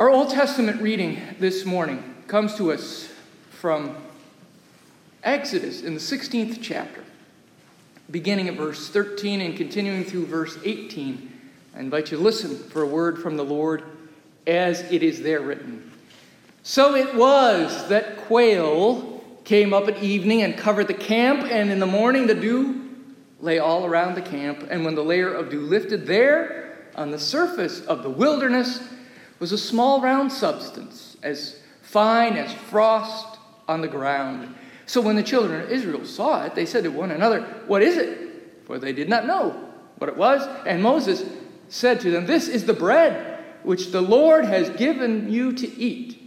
Our Old Testament reading this morning comes to us from Exodus in the 16th chapter, beginning at verse 13 and continuing through verse 18. I invite you to listen for a word from the Lord as it is there written. So it was that quail came up at evening and covered the camp, and in the morning the dew lay all around the camp. And when the layer of dew lifted there on the surface of the wilderness was a small round substance, as fine as frost on the ground. So when the children of Israel saw it, they said to one another, What is it? For they did not know what it was. And Moses said to them, This is the bread which the Lord has given you to eat.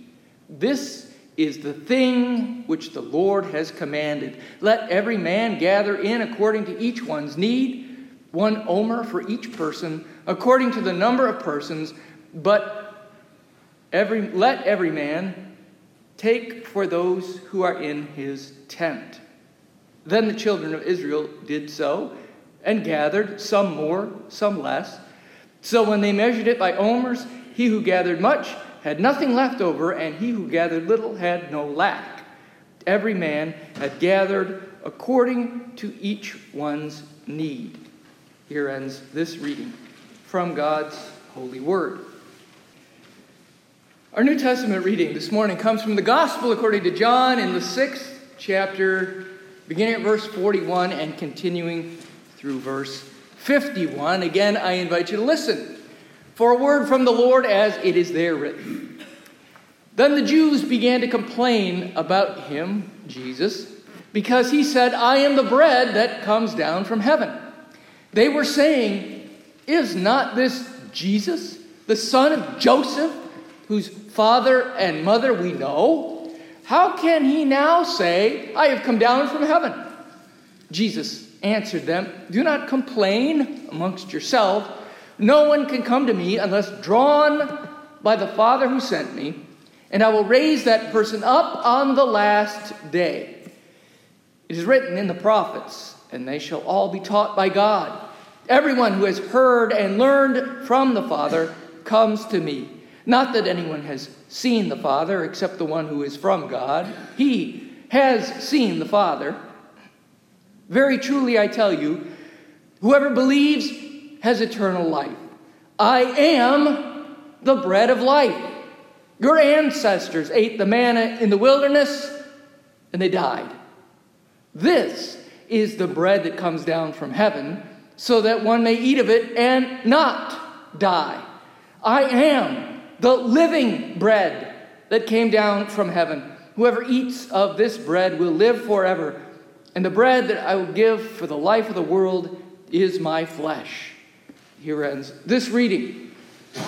This is the thing which the Lord has commanded. Let every man gather in according to each one's need, one omer for each person, according to the number of persons, but every, let every man take for those who are in his tent. Then the children of Israel did so and gathered, some more, some less. So when they measured it by omers, he who gathered much had nothing left over, and he who gathered little had no lack. Every man had gathered according to each one's need. Here ends this reading from God's holy word. Our New Testament reading this morning comes from the Gospel according to John in the sixth chapter, beginning at verse 41 and continuing through verse 51. Again, I invite you to listen for a word from the Lord as it is there written. Then the Jews began to complain about him, Jesus, because he said, I am the bread that comes down from heaven. They were saying, Is not this Jesus, the son of Joseph, whose father and mother we know? How can he now say, I have come down from heaven? Jesus answered them, Do not complain amongst yourselves. No one can come to me unless drawn by the Father who sent me, and I will raise that person up on the last day. It is written in the prophets, and they shall all be taught by God. Everyone who has heard and learned from the Father comes to me. Not that anyone has seen the Father except the one who is from God. He has seen the Father. Very truly, I tell you, whoever believes has eternal life. I am the bread of life. Your ancestors ate the manna in the wilderness and they died. This is the bread that comes down from heaven so that one may eat of it and not die. I am the living bread that came down from heaven. Whoever eats of this bread will live forever. And the bread that I will give for the life of the world is my flesh. Here ends this reading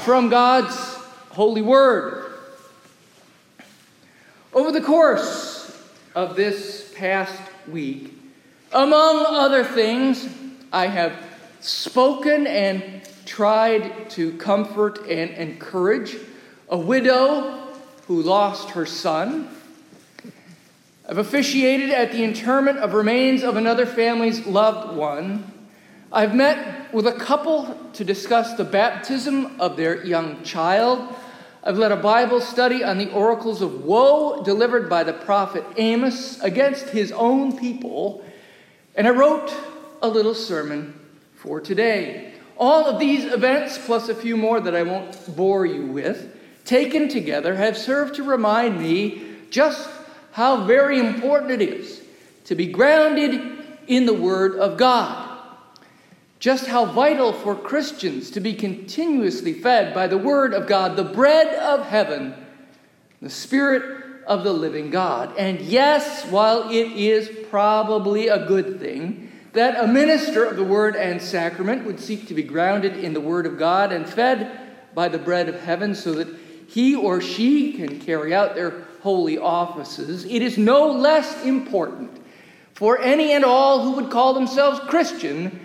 from God's holy word. Over the course of this past week, among other things, I have spoken and tried to comfort and encourage a widow who lost her son. I've officiated at the interment of remains of another family's loved one. I've met with a couple to discuss the baptism of their young child. I've led a Bible study on the oracles of woe delivered by the prophet Amos against his own people. And I wrote a little sermon for today. All of these events, plus a few more that I won't bore you with, taken together, have served to remind me just how very important it is to be grounded in the Word of God just how vital for Christians to be continuously fed by the Word of God, the bread of heaven, the Spirit of the living God. And yes, while it is probably a good thing that a minister of the Word and sacrament would seek to be grounded in the Word of God and fed by the bread of heaven so that he or she can carry out their holy offices, it is no less important for any and all who would call themselves Christian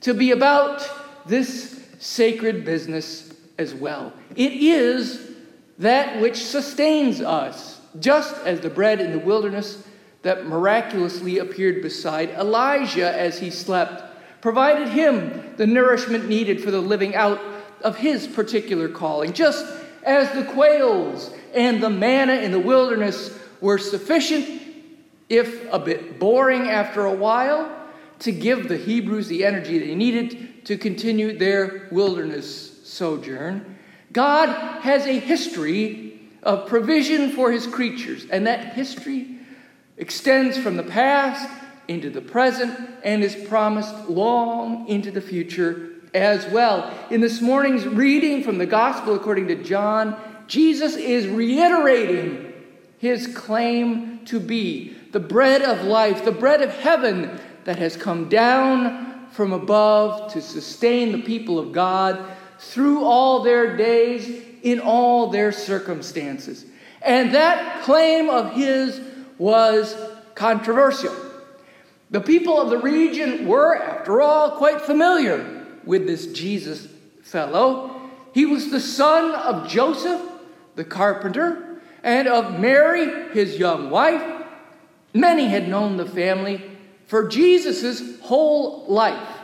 to be about this sacred business as well. It is that which sustains us, just as the bread in the wilderness that miraculously appeared beside Elijah as he slept provided him the nourishment needed for the living out of his particular calling, just as the quails and the manna in the wilderness were sufficient, if a bit boring after a while, to give the Hebrews the energy they needed to continue their wilderness sojourn. God has a history of provision for his creatures, and that history extends from the past into the present and is promised long into the future as well. In this morning's reading from the Gospel according to John, Jesus is reiterating his claim to be the bread of life, the bread of heaven that has come down from above to sustain the people of God through all their days in all their circumstances. And that claim of his was controversial. The people of the region were, after all, quite familiar with this Jesus fellow. He was the son of Joseph, the carpenter, and of Mary, his young wife. Many had known the family for Jesus' whole life.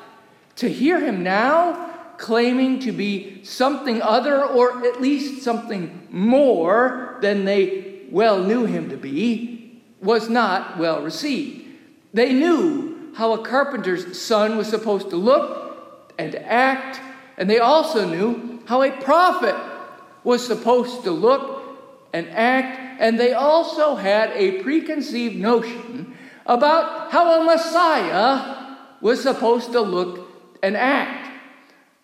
To hear him now claiming to be something other, or at least something more than they well knew him to be, was not well received. They knew how a carpenter's son was supposed to look and act, and they also knew how a prophet was supposed to look and act, and they also had a preconceived notion about how a Messiah was supposed to look and act.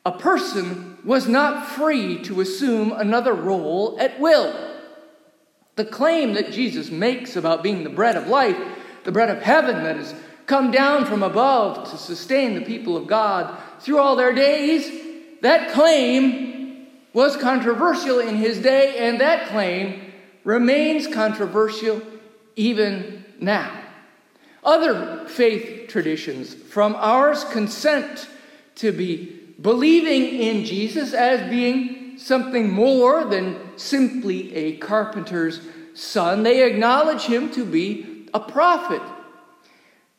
A person was not free to assume another role at will. The claim that Jesus makes about being the bread of life the bread of heaven that has come down from above to sustain the people of God through all their days, that claim was controversial in his day, and that claim remains controversial even now. Other faith traditions from ours consent to be believing in Jesus as being something more than simply a carpenter's son. They acknowledge him to be a prophet,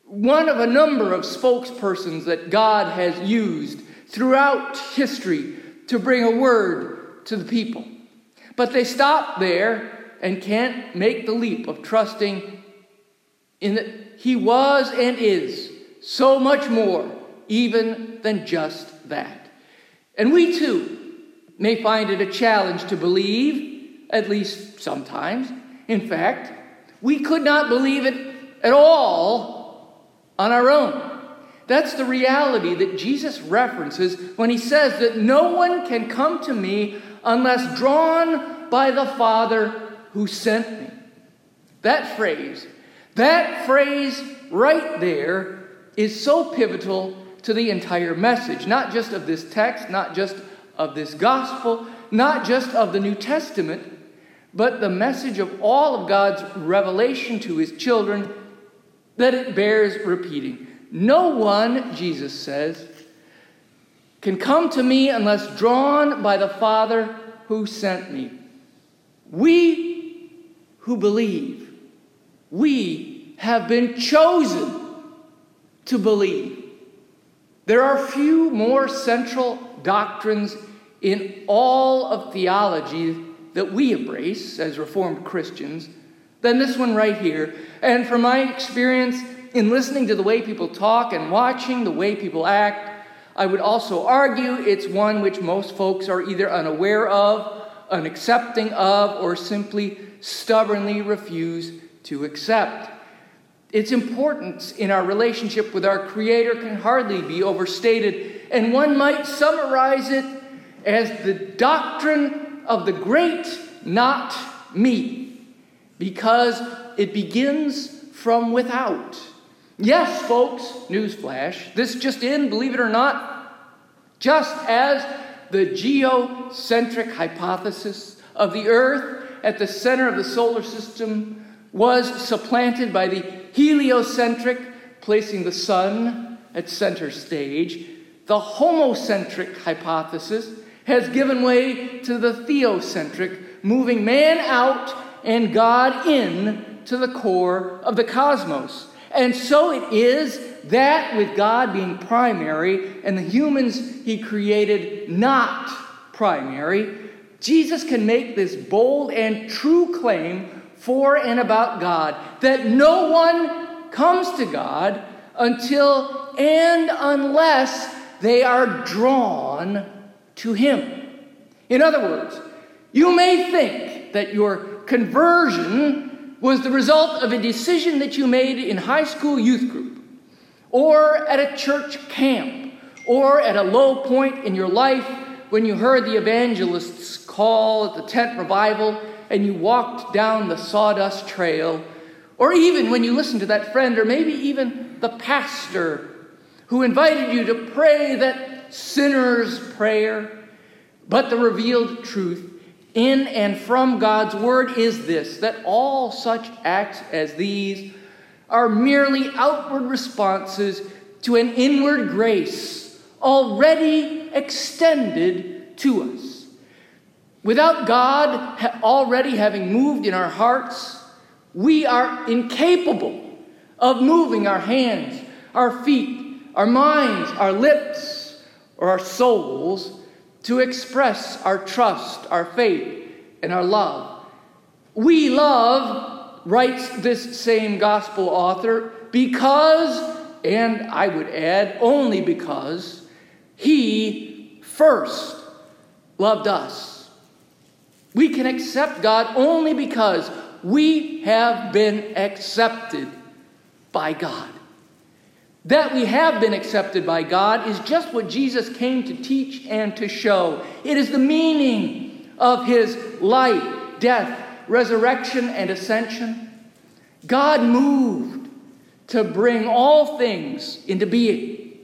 one of a number of spokespersons that God has used throughout history to bring a word to the people. But they stop there and can't make the leap of trusting in that He was and is so much more, even than just that. And we too may find it a challenge to believe, at least sometimes. In fact, we could not believe it at all on our own. That's the reality that Jesus references when he says that no one can come to me unless drawn by the Father who sent me. That phrase, that phrase right there is so pivotal to the entire message, not just of this text, not just of this gospel, not just of the New Testament, but the message of all of God's revelation to his children that it bears repeating. No one, Jesus says, can come to me unless drawn by the Father who sent me. We who believe, we have been chosen to believe. There are few more central doctrines in all of theology that we embrace as Reformed Christians than this one right here. And from my experience in listening to the way people talk and watching the way people act, I would also argue it's one which most folks are either unaware of, unaccepting of, or simply stubbornly refuse to accept. Its importance in our relationship with our Creator can hardly be overstated, and one might summarize it as the doctrine of the great not me, because it begins from without. Yes, folks, newsflash, this just in, believe it or not, just as the geocentric hypothesis of the Earth at the center of the solar system was supplanted by the heliocentric, placing the sun at center stage, the homocentric hypothesis has given way to the theocentric, moving man out and God in to the core of the cosmos. And so it is that with God being primary and the humans he created not primary, Jesus can make this bold and true claim for and about God that no one comes to God until and unless they are drawn to Him. In other words, you may think that your conversion was the result of a decision that you made in high school youth group, or at a church camp, or at a low point in your life when you heard the evangelist's call at the tent revival and you walked down the sawdust trail, or even when you listened to that friend, or maybe even the pastor who invited you to pray that sinner's prayer. But the revealed truth in and from God's Word is this that all such acts as these are merely outward responses to an inward grace already extended to us. Without God already having moved in our hearts, we are incapable of moving our hands, our feet, our minds, our lips, or our souls to express our trust, our faith, and our love. We love, writes this same gospel author, because, and I would add, only because, he first loved us. We can accept God only because we have been accepted by God. That we have been accepted by God is just what Jesus came to teach and to show. It is the meaning of his life, death, resurrection, and ascension. God moved to bring all things into being.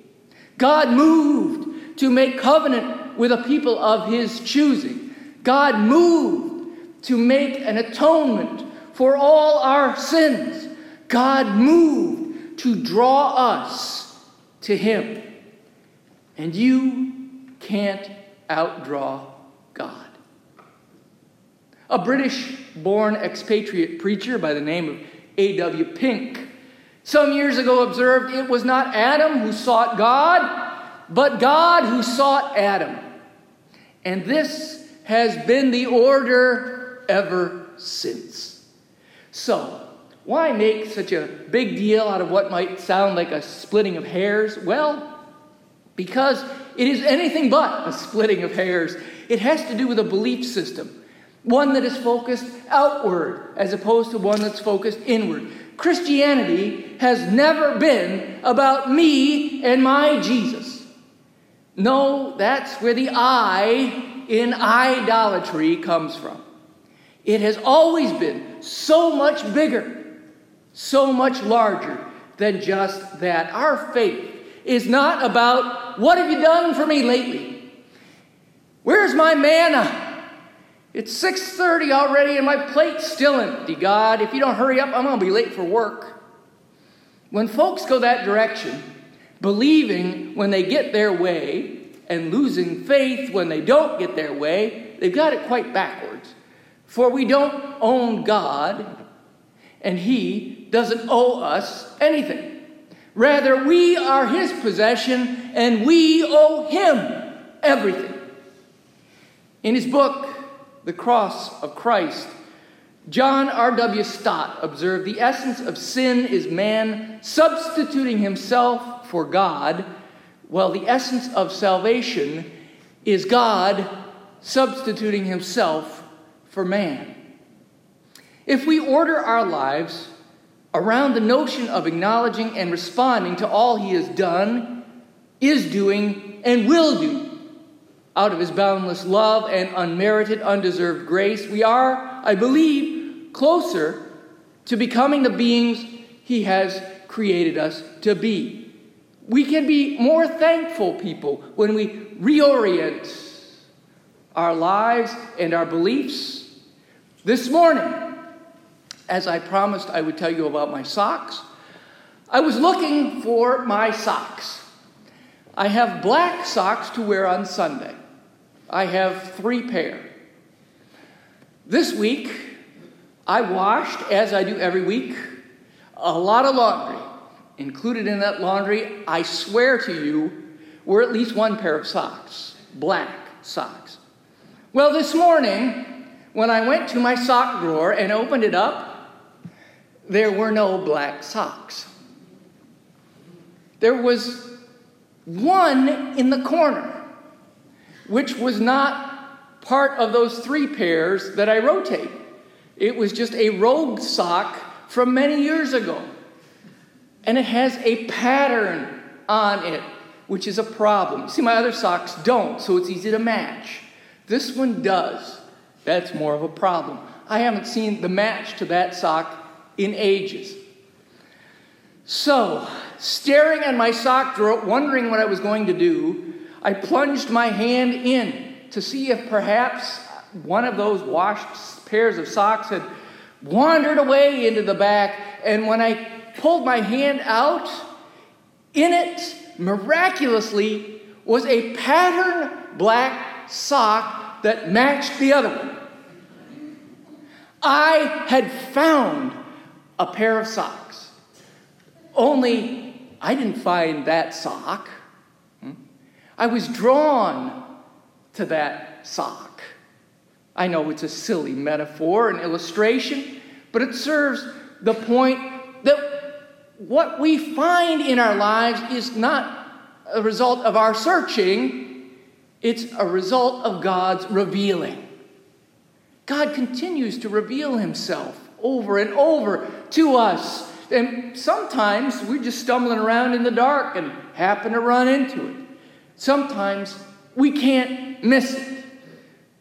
God moved to make covenant with a people of his choosing. God moved to make an atonement for all our sins. God moved to draw us to Him. And you can't outdraw God. A British born expatriate preacher by the name of A.W. Pink some years ago observed it was not Adam who sought God, but God who sought Adam. And this has been the order ever since. So, why make such a big deal out of what might sound like a splitting of hairs? Well, because it is anything but a splitting of hairs. It has to do with a belief system, one that is focused outward as opposed to one that's focused inward. Christianity has never been about me and my Jesus. No, that's where the I in idolatry comes from. It has always been so much bigger so much larger than just that. Our faith is not about what have you done for me lately? Where's my manna? It's 6:30 already and my plate's still empty. God, if you don't hurry up, I'm going to be late for work. When folks go that direction, believing when they get their way and losing faith when they don't get their way, they've got it quite backwards. For we don't own God, and He doesn't owe us anything. Rather, we are his possession and we owe him everything. In his book, The Cross of Christ, John R.W. Stott observed the essence of sin is man substituting himself for God, while the essence of salvation is God substituting himself for man. If we order our lives around the notion of acknowledging and responding to all he has done, is doing, and will do out of his boundless love and unmerited, undeserved grace, we are, I believe, closer to becoming the beings he has created us to be. We can be more thankful people when we reorient our lives and our beliefs. This morning, as I promised I would tell you about my socks, I was looking for my socks. I have black socks to wear on Sunday. I have three pair. This week, I washed, as I do every week, a lot of laundry. Included in that laundry, I swear to you, were at least one pair of socks, black socks. Well, this morning, when I went to my sock drawer and opened it up, there were no black socks. There was one in the corner, which was not part of those three pairs that I rotate. It was just a rogue sock from many years ago. And it has a pattern on it, which is a problem. See, my other socks don't, so it's easy to match. This one does. That's more of a problem. I haven't seen the match to that sock in ages. So, staring at my sock drawer, wondering what I was going to do, I plunged my hand in to see if perhaps one of those washed pairs of socks had wandered away into the back. And when I pulled my hand out, in it, miraculously, was a pattern black sock that matched the other one. I had found a pair of socks. Only I didn't find that sock. Hmm? I was drawn to that sock. I know it's a silly metaphor an illustration, but it serves the point that what we find in our lives is not a result of our searching, it's a result of God's revealing. God continues to reveal himself over and over to us. And sometimes we're just stumbling around in the dark and happen to run into it. Sometimes we can't miss it.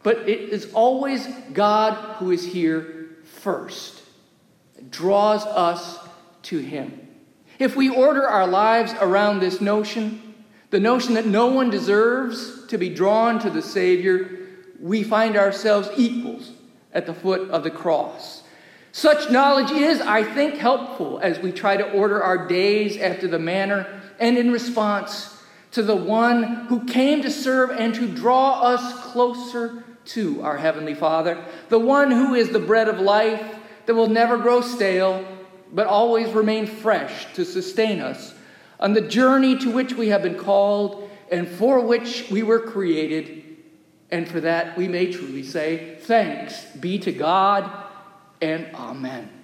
But it is always God who is here first, it draws us to Him. If we order our lives around this notion, the notion that no one deserves to be drawn to the Savior, we find ourselves equals at the foot of the cross. Such knowledge is, I think, helpful as we try to order our days after the manner and in response to the one who came to serve and to draw us closer to our Heavenly Father, the one who is the bread of life that will never grow stale, but always remain fresh to sustain us on the journey to which we have been called and for which we were created. And for that, we may truly say, Thanks be to God and Amen.